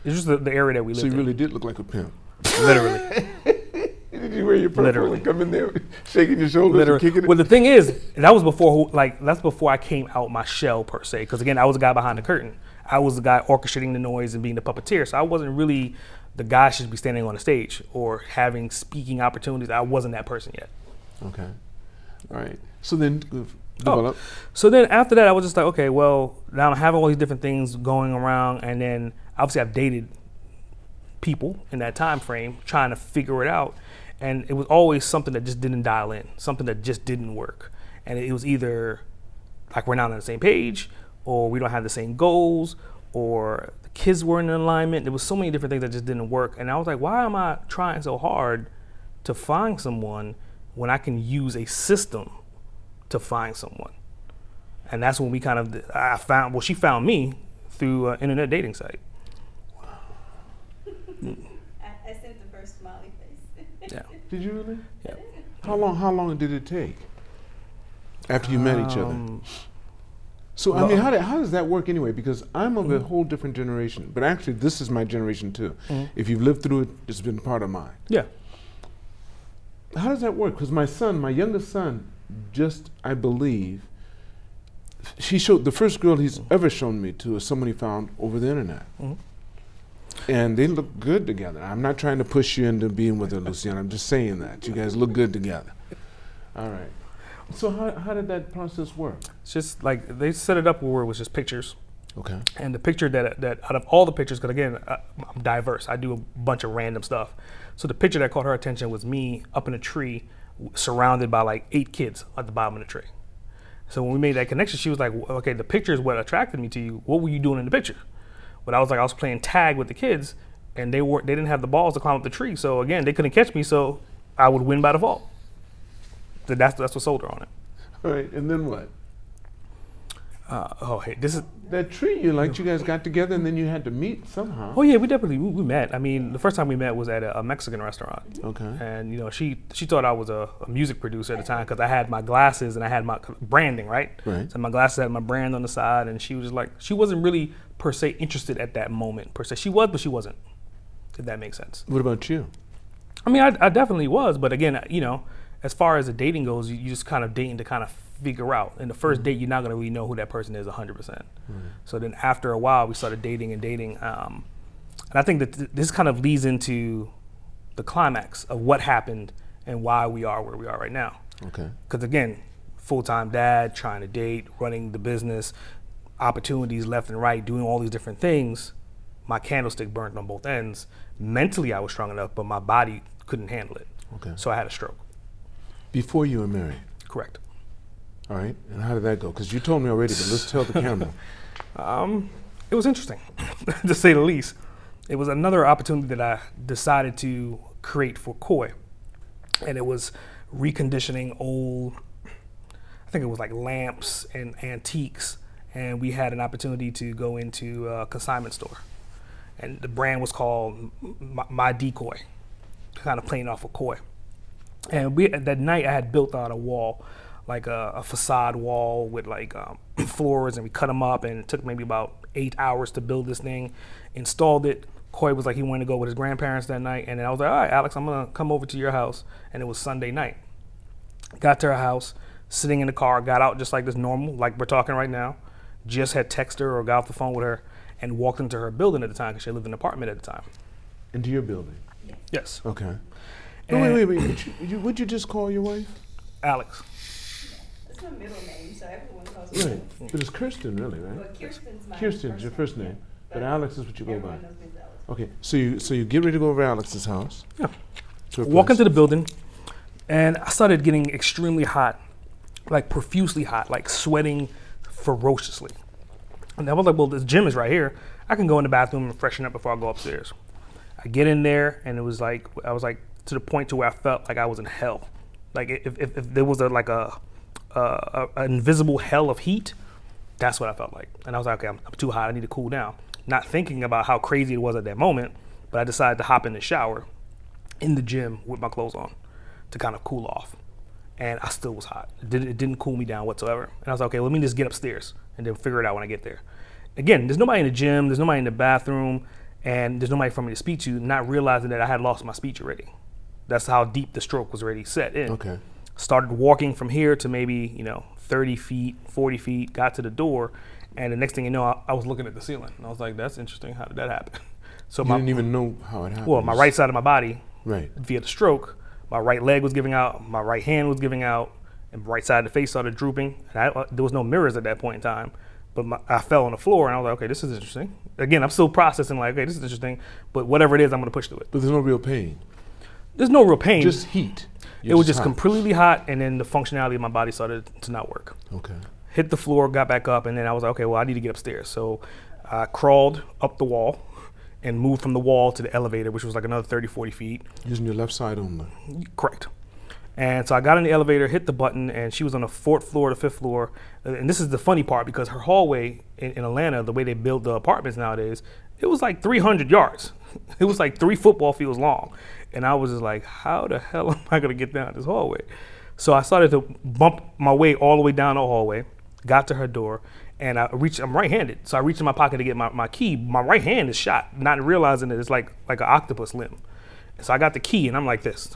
It's just the, the area that we So live you really did look like a pimp. Literally, Did you wear your purple Literally. and come in there shaking your shoulders and kicking it? Well, the thing is, that was before, who- like, that's before I came out my shell per se. Because again, I was a guy behind the curtain. I was the guy orchestrating the noise and being the puppeteer. So I wasn't really the guy should be standing on the stage or having speaking opportunities. I wasn't that person yet. okay. All right. So then uh, develop. So then after that, I was just like, okay, well, now I'm having all these different things going around, and then obviously I've dated people in that time frame trying to figure it out, and it was always something that just didn't dial in, something that just didn't work, and it was either like we're not on the same page, or we don't have the same goals, or the kids weren't in alignment. There was so many different things that just didn't work, and I was like, why am I trying so hard to find someone when I can use a system to find someone? and that's when we kind of I found well she found me through an internet dating site. I, I sent the first smiley face. Yeah. Did you really? Yeah. How long? How long did it take after you met each other? Um, So I mean, how, do, how does that work anyway? Because I'm of a whole different generation, but actually, this is my generation too. Mhm. If you've lived through it, it's been part of mine. Yeah. How does that work? Because my son, my youngest son, just I believe, she showed the first girl he's ever shown me to is someone he found over the internet, Mhm. And they look good together. I'm not trying to push you into being with her, Luciana. I'm just saying that you guys look good together. All right. So how how did that process work? It's just like they set it up where it was just pictures, Okay. and the picture that that out of all the pictures, because again I, I'm diverse, I do a bunch of random stuff. So the picture that caught her attention was me up in a tree, surrounded by like eight kids at the bottom of the tree. So when we made that connection, she was like, "Okay, the picture is what attracted me to you. What were you doing in the picture?" But I was like, I was playing tag with the kids, and they were they didn't have the balls to climb up the tree. So again, they couldn't catch me. So I would win by default. So that's that's what sold her on it. All right. And then what? Uh, oh, hey, this is. That tree you liked, you guys got together, and then you had to meet somehow. Oh yeah, we definitely we, we met. I mean, the first time we met was at a, a Mexican restaurant, Okay. and you know she she thought I was a, a music producer at the time because I had my glasses and I had my branding right. Right. So my glasses had my brand on the side, and she was just like she wasn't really per se interested at that moment per se. She was, but she wasn't. If that makes sense. What about you? I mean, I, I definitely was, but again, you know, as far as the dating goes, you, you just kind of dating to kind of figure out. In the 1st date, you're not gonna really know who that person is 100. percent So then after a while, we started dating and dating, um, and I think that th- this kind of leads into the climax of what happened and why we are where we are right now. Okay. Because again, full time dad, trying to date, running the business, opportunities left and right, doing all these different things. My candlestick burned on both ends. Mentally, I was strong enough, but my body couldn't handle it. Okay. So I had a stroke. Before you were married. Correct. All right. And how did that go? Because you told me already, but let's tell the camera. Um, it was interesting, to say the least. It was another opportunity that I decided to create for Koi, and it was reconditioning old. I think it was like lamps and antiques, and we had an opportunity to go into a consignment store, and the brand was called My, My Decoy, kind of playing off of Koi. And we that night I had built out a wall, like a, a facade wall with like um, floors, and we cut them up, and it took maybe about eight hours to build this thing. Installed it. Coy was like he wanted to go with his grandparents that night, and I was like, all right, Alex, I'm gonna come over to your house, and it was Sunday night. Got to her house, sitting in the car, got out just like this normal, like we're talking right now. Just had texted her or got off the phone with her, and walked into her building at the time because she lived in an apartment at the time. Into your building. Yes, Okay. No, wait, And- wait, wait. Would you, would you, would you just call your wife? Alex. It's my middle name, so everyone calls me. Right. But it's Kirsten, really, right? But Kirsten's my Kirsten's your first name, but Alex is what you go by. Knows me as Alex. Okay. So you so you get ready to go over to Alex's house. Yeah. To walk place. into the building and I started getting extremely hot, like profusely hot, like sweating ferociously. And I was like, well, this gym is right here. I can go in the bathroom and freshen up before I go upstairs. I get in there and it was like I was like to the point to where I felt like I was in hell. Like if, if, if there was a like a, a, a an invisible hell of heat, that's what I felt like. And I was like, okay, I'm, I'm too hot. I need to cool down. Not thinking about how crazy it was at that moment, but I decided to hop in the shower in the gym with my clothes on to kind of cool off. And I still was hot. It didn't, it didn't cool me down whatsoever. And I was like, okay, let me just get upstairs and then figure it out when I get there. Again, there's nobody in the gym, there's nobody in the bathroom, and there's nobody for me to speak to, not realizing that I had lost my speech already. That's how deep the stroke was already set in. Okay. Started walking from here to maybe, you know, 30 feet, 40 feet, got to the door, and the next thing you know, I, I was looking at the ceiling. And I was like, that's interesting. How did that happen? So You my, didn't even know how it happened. well, my right side of my body Right. via the stroke, my right leg was giving out, my right hand was giving out, and right side of the face started drooping. And I, uh, there was no mirrors at that point in time, but my, I fell on the floor, and I was like, okay, this is interesting. Again, I'm still processing, like, okay, this is interesting, but whatever it is, I'm gonna push through it. But there's no real pain. There's no real pain. Just heat. it was just hot. completely hot, and then the functionality of my body started to not work. Okay. Hit the floor, got back up, and then I was like, okay, well, I need to get upstairs. So I crawled up the wall and moved from the wall to the elevator, which was like another 30, 40 feet. Using your left side only. Correct. And so I got in the elevator, hit the button, and she was on the fourth floor, the fifth floor. And this is the funny part because her hallway in, in Atlanta, the way they build the apartments nowadays, it was like 300 yards. It was like three football fields long. And I was just like, how the hell am I going to get down this hallway? So I started to bump my way all the way down the hallway, got to her door, and I reached, I'm right handed. So I reached in my pocket to get my, my key. My right hand is shot, not realizing that it's like, like an octopus limb. So I got the key and I'm like this.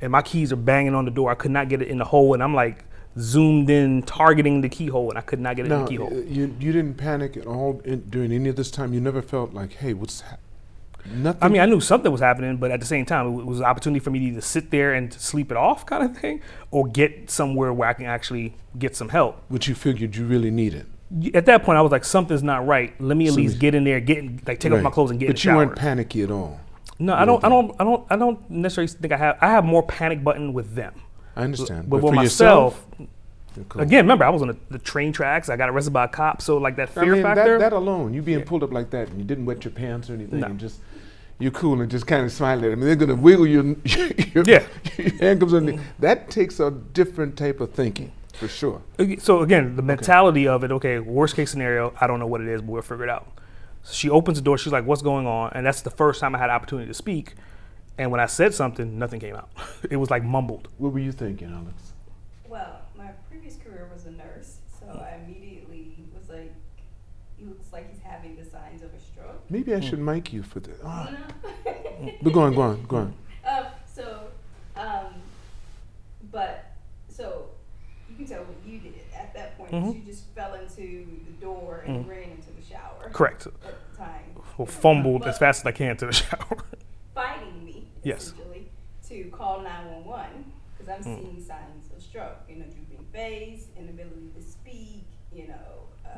And my keys are banging on the door. I could not get it in the hole. And I'm like zoomed in, targeting the keyhole, and I could not get it in the keyhole. you you didn't panic at all in, during any of this time. You never felt like, hey, what's ha- nothing? I mean, I knew something was happening, but at the same time, it was an opportunity for me to either sit there and sleep it off, kind of thing, or get somewhere where I can actually get some help. which you figured you really needed. At that point, I was like, something's not right. Let me at least get in there, get in, like take off my clothes and get in But you shower. weren't panicky at all. no, I don't, I don't, I don't, I don't necessarily think I have. I have more panic button with them, I understand. but, But, with myself. yourself, cool. Again, remember, I was on the, the train tracks. I got arrested by a cop, so like that I fear mean, factor. That, that alone, you being pulled up like that, and you didn't wet your pants or anything, No. and just you're cool and just kind of smile at them. They're gonna wiggle your, your, Yeah. your handcuffs on. the- mm. That takes a different type of thinking, for sure. So again, the mentality of it. Okay, worst case scenario. I don't know what it is, but we'll figure it out. So she opens the door. She's like, "What's going on?" And that's the first time I had opportunity to speak. And when I said something, nothing came out. it was like mumbled. What were you thinking, Alex? Well, my previous career was a nurse, so I immediately was like, he looks like he's having the signs of a stroke. Maybe. I should mic you for this. Ah, No. but go on, go on, go on. Um, so, um, but, so, you can tell what you did at that point. 'cause Mhm. You just fell into the door and ran into the shower. Correct. At the time. Well, fumbled but as fast as I can to the shower. Fighting me, Yes. to call 911 because I'm Mm. seeing signs of stroke. You know, drooping face, inability to speak, you know, uh,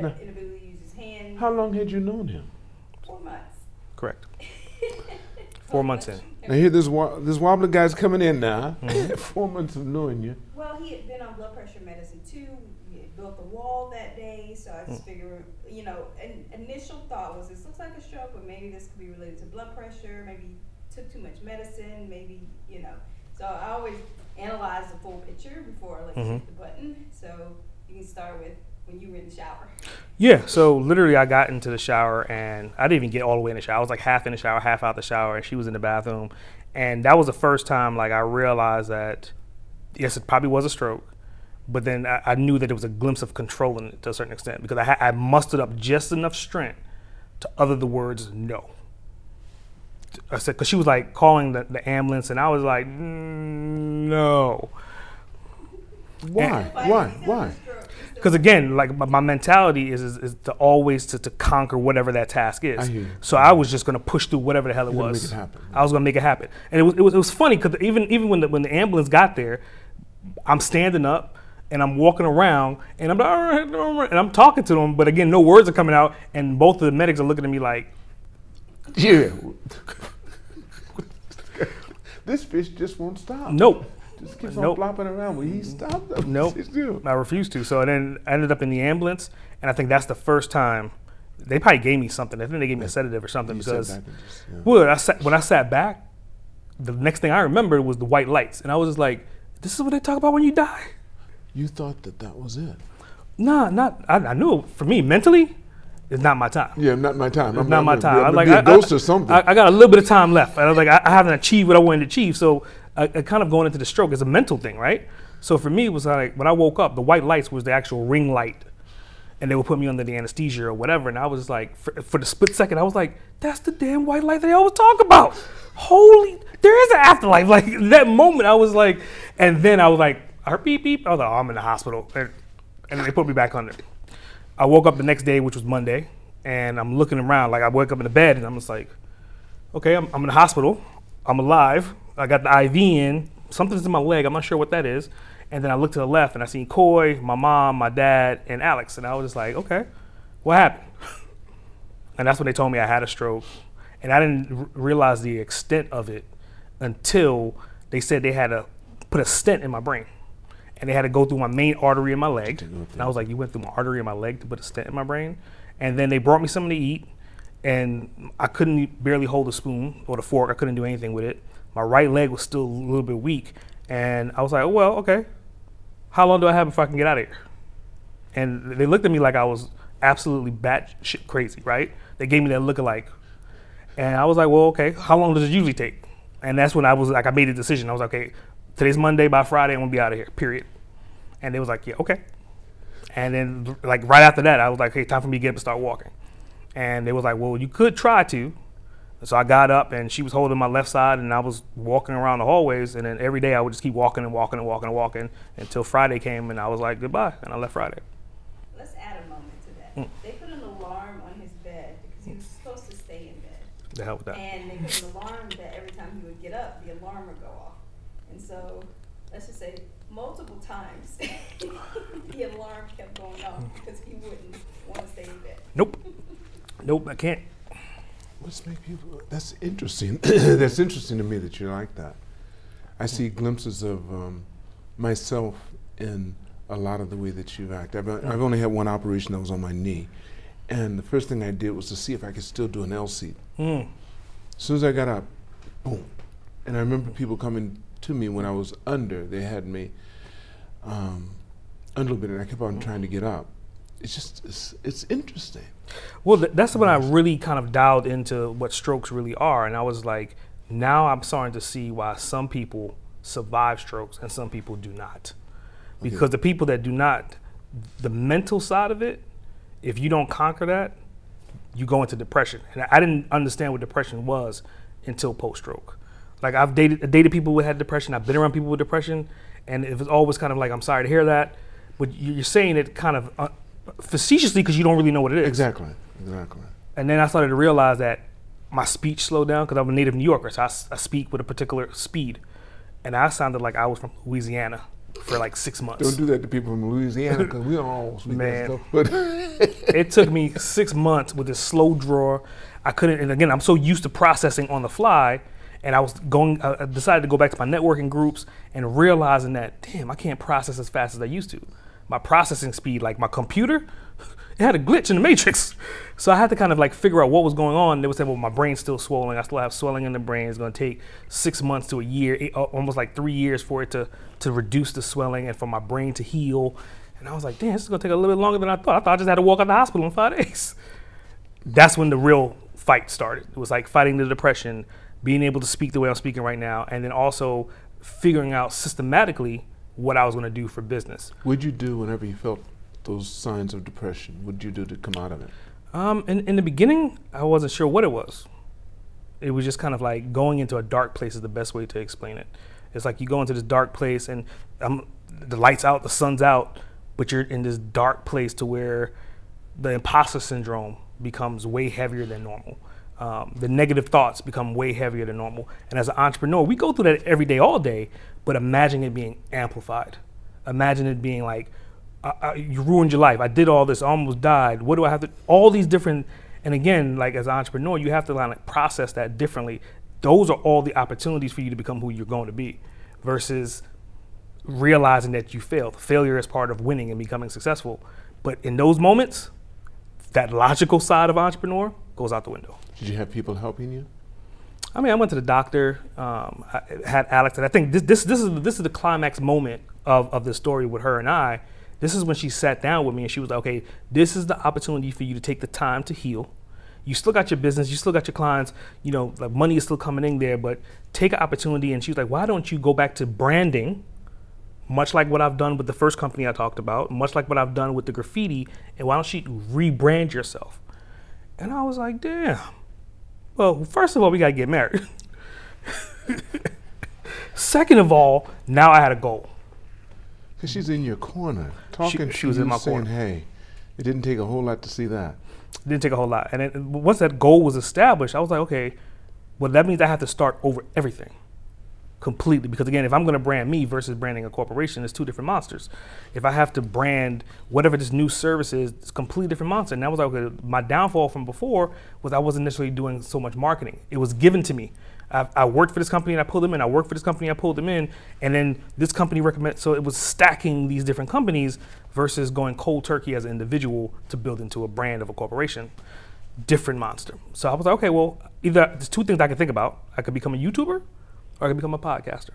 No. inability to use his hand. How long had you known him? Four months. Correct. Four months in. Now here, this wa- this wobbler guy's coming in now. Mm-hmm. Four months of knowing you. Well, he had been on blood pressure medicine too. He had built the wall that day, so I Mm. just figured, you know, an initial thought was this looks like a stroke, but maybe this could be related to blood pressure. Maybe took too much medicine. Maybe you know. So I always analyze the full picture before I like Mhm. hit the button. So you can start with when you were in the shower. Yeah, so literally I got into the shower and I didn't even get all the way in the shower. I was like half in the shower, half out the shower, and she was in the bathroom. And that was the first time like I realized that yes, it probably was a stroke, but then I, I knew that there was a glimpse of control in it to a certain extent because I, ha- I mustered up just enough strength to utter the words no. I said, because she was like calling the, the ambulance, and I was like, mm, no. Why? Fighting, Why? Why? a stroke. He's still- Because again, like my, my mentality is, is is to always to, to conquer whatever that task is. I. So I was just gonna push through whatever the hell it You're was. it. I was gonna make it happen, and it was it was, it was funny because even even when the when the ambulance got there, I'm standing up and I'm walking around and I'm like, all right, all right," and I'm talking to them, but again, no words are coming out, and both of the medics are looking at me like, Yeah. this fish just won't stop. nope. Just keeps Nope. on flopping around. Will he stop? though? Nope. Still- I refused to. So then I ended up in the ambulance, and I think that's the first time they probably gave me something. I think they gave me a sedative or something You because just, yeah. well, I sat, when I sat back, the next thing I remembered was the white lights, and I was just like, "This is what they talk about when you die." You thought that that was it. Nah, not. I, I knew for me mentally, it's not my time. Yeah, not my time. It's I'm not my time. I'm like, a I, ghost I- or something. I, I got a little bit of time left, and I was like, I, I haven't achieved what I wanted to achieve, so uh, kind of going into the stroke is a mental thing, right? So for me, it was like when I woke up, the white lights was the actual ring light, and they would put me under the anesthesia or whatever, and I was like, for, for the split second, I was like, that's the damn white light that they always talk about. Holy, there is an afterlife. Like that moment, I was like, and then I was like, I heard beep beep. I was like, oh, I'm in the hospital, and, and they put me back under. I woke up the next day, which was Monday, and I'm looking around. Like I wake up in the bed, and I'm just like, okay, I'm, I'm in the hospital. I'm alive. I got the IV in. Something's in my leg. I'm not sure what that is. And then I look to the left, and I seen Coy, my mom, my dad, and Alex. And I was just like, okay, what happened? And that's when they told me I had a stroke. And I didn't r- realize the extent of it until they said they had to put a stent in my brain. And they had to go through my main artery in my leg. And I was like, you went through my artery in my leg to put a stent in my brain? And then they brought me something to eat. And I couldn't barely hold a spoon or the fork. I couldn't do anything with it. My right leg was still a little bit weak. And I was like, oh, well, okay. How long do I have before I can get out of here? And they looked at me like I was absolutely batshit crazy, right? They gave me that look alike. And I was like, well, okay, how long does it usually take? And that's when I was like, I made a decision. I was like, okay, today's Monday, by Friday, I'm gonna be out of here, period. And they was like, yeah, okay. And then, like, right after that, I was like, hey, time for me to get up and start walking. And they was like, well, you could try to. So I got up and she was holding my left side and I was walking around the hallways. And then every day I would just keep walking and walking and walking and walking until Friday came and I was like, goodbye. And I left Friday. Let's add a moment to that. Mm. They put an alarm on his bed because he was supposed to stay in bed. The hell with that. And they put an alarm that every time he would get up, the alarm would go off. And so, let's just say multiple times, the alarm kept going off because he wouldn't want to stay in bed. Nope. Nope, I can't. Let's make people. That's interesting. that's interesting to me that you're like that. I see glimpses of um, myself in a lot of the way that you act. I've, I've only had one operation that was on my knee, and the first thing I did was to see if I could still do an L-sit. Mm. As soon as I got up, boom. And I remember people coming to me when I was under. They had me um, a little bit, and I kept on trying to get up. It's just, it's, it's interesting. Well, th- that's when I really kind of dialed into what strokes really are. And I was like, now I'm starting to see why some people survive strokes and some people do not. Because the people that do not, the mental side of it, if you don't conquer that, you go into depression. And I didn't understand what depression was until post stroke. Like I've dated dated people who had depression. I've been around people with depression, and it was always kind of like, I'm sorry to hear that, but you- you're saying it kind of uh, facetiously because you don't really know what it is. Exactly, exactly. And then I started to realize that my speech slowed down because I'm a native New Yorker, so I speak with a particular speed, and I sounded like I was from Louisiana for like six months. Don't do that to people from Louisiana because we don't all speak Man. stuff. But it took me six months with this slow drawer. I couldn't, and again, I'm so used to processing on the fly, and I was going. I I decided to go back to my networking groups and realizing that, damn, I can't process as fast as I used to. My processing speed, like my computer, it had a glitch in the matrix. So I had to kind of like figure out what was going on. They would say, well, my brain's still swollen. I still have swelling in the brain. It's going to take six months to a year, eight, almost like three years for it to to reduce the swelling and for my brain to heal. And I was like, damn, this is going to take a little bit longer than I thought. I thought I just had to walk out of the hospital in five days that's when the real fight started. It was like fighting the depression, being able to speak the way I'm speaking right now, and then also figuring out systematically what I was going to do for business. what'd you do whenever you felt those signs of depression? What'd you do to come out of it? Um, in, in the beginning, I wasn't sure what it was. It was just kind of like going into a dark place is the best way to explain it. It's like you go into this dark place and um, the lights out, the sun's out, but you're in this dark place to where the imposter syndrome becomes way heavier than normal. Um, the negative thoughts become way heavier than normal. And as an entrepreneur, we go through that every day, all day, but imagine it being amplified. Imagine it being like, I, I, you ruined your life. I did all this, I almost died. What do I have to? All these different, and again, like as an entrepreneur, you have to like process that differently. Those are all the opportunities for you to become who you're going to be, versus realizing that you failed. Failure is part of winning and becoming successful. But in those moments, that logical side of entrepreneur goes out the window. Did you have people helping you? I mean, I went to the doctor, um, I had Alex, and I think this, this, this, is, this is the climax moment of, of the story with her and I. This is when she sat down with me and she was like, okay, this is the opportunity for you to take the time to heal. You still got your business, you still got your clients, you know, like money is still coming in there, but take an opportunity. And she was like, why don't you go back to branding, much like what I've done with the first company I talked about, much like what I've done with the graffiti, and why don't you rebrand yourself? And I was like, damn. Well, first of all, we gotta get married. Second of all, now I had a goal. Because she's in your corner, talking she to was you, in my saying, corner. hey, it didn't take a whole lot to see that. It didn't take a whole lot. And then once that goal was established, I was like, okay, well, that means I have to start over everything completely. Because again, if I'm going to brand me versus branding a corporation, it's two different monsters. If I have to brand whatever this new service is, it's a completely different monster. And that was like my downfall from before was I wasn't necessarily doing so much marketing. It was given to me. I, I worked for this company and I pulled them in. I worked for this company, I pulled them in, and then this company recommended. So it was stacking these different companies versus going cold turkey as an individual to build into a brand of a corporation different monster. So I was like, okay, well, either there's two things I could think about. I could become a YouTuber or I could become a podcaster.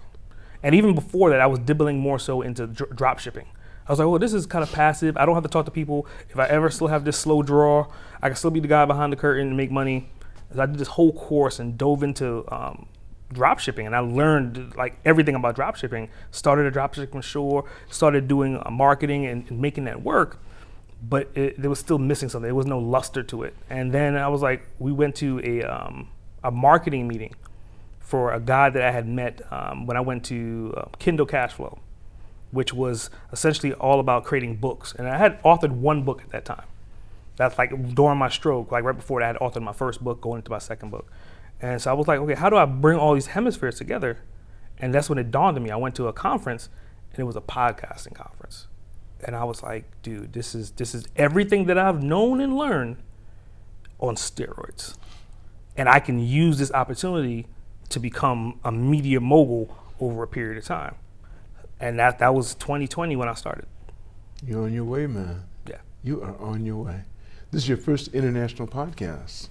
And even before that, I was dibbling more so into dr- drop shipping. I was like, well, this is kind of passive. I don't have to talk to people. If I ever still have this slow draw, I can still be the guy behind the curtain and make money. I did this whole course and dove into um, drop shipping and I learned like everything about drop shipping. Started a drop shipping store, started doing uh, marketing and, and making that work but it, there was still missing something. There was no luster to it. And then I was like, we went to a um, a marketing meeting for a guy that I had met um, when I went to uh, Kindle Cashflow, which was essentially all about creating books. And I had authored one book at that time. That's like during my stroke, like right before that, I had authored my first book, going into my second book. And so I was like, okay, how do I bring all these hemispheres together? And that's when it dawned on me. I went to a conference, and it was a podcasting conference and I was like, dude, this is this is everything that I've known and learned on steroids. And I can use this opportunity to become a media mogul over a period of time. And that that was 2020 when I started. You're on your way, man. Yeah. You are on your way. This is your first international podcast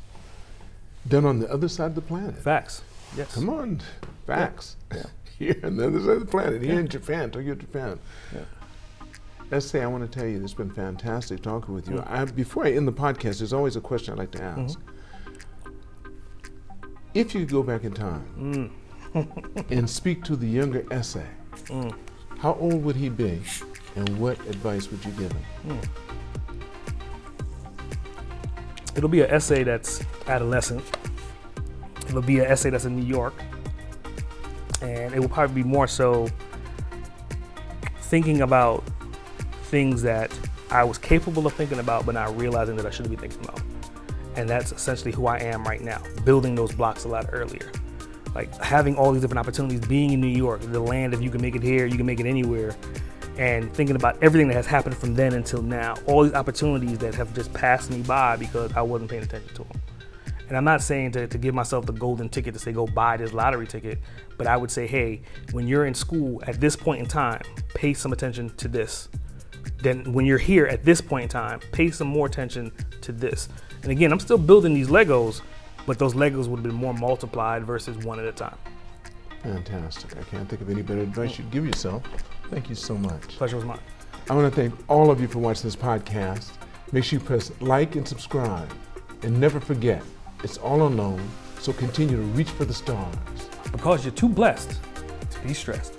done on the other side of the planet. Facts. Yes. Come on, facts. Yeah. Here on the other side of the planet, here in Japan, Tokyo, Japan. Yeah. Let's say I want to tell you, it's been fantastic talking with you. Mm. I, before I end the podcast, there's always a question I'd like to ask. If you could go back in time mm. and speak to the younger SA, mm. how old would he be, and what advice would you give him? Mm. It'll be an SA that's adolescent. It'll be an SA that's in New York. And it will probably be more so thinking about things that I was capable of thinking about, but not realizing that I shouldn't be thinking about. And that's essentially who I am right now, building those blocks a lot earlier. Like having all these different opportunities, being in New York, the land, if you can make it here, you can make it anywhere. And thinking about everything that has happened from then until now, all these opportunities that have just passed me by because I wasn't paying attention to them. And I'm not saying to, to give myself the golden ticket to say go buy this lottery ticket, but I would say, hey, when you're in school at this point in time, pay some attention to this. Then when you're here at this point in time, pay some more attention to this. And again, I'm still building these Legos, but those Legos would have been more multiplied versus one at a time. Fantastic. I can't think of any better advice you'd give yourself. Thank you so much. Pleasure was mine. I want to thank all of you for watching this podcast. Make sure you press like and subscribe. And never forget, it's all unknown, so continue to reach for the stars. Because you're too blessed to be stressed.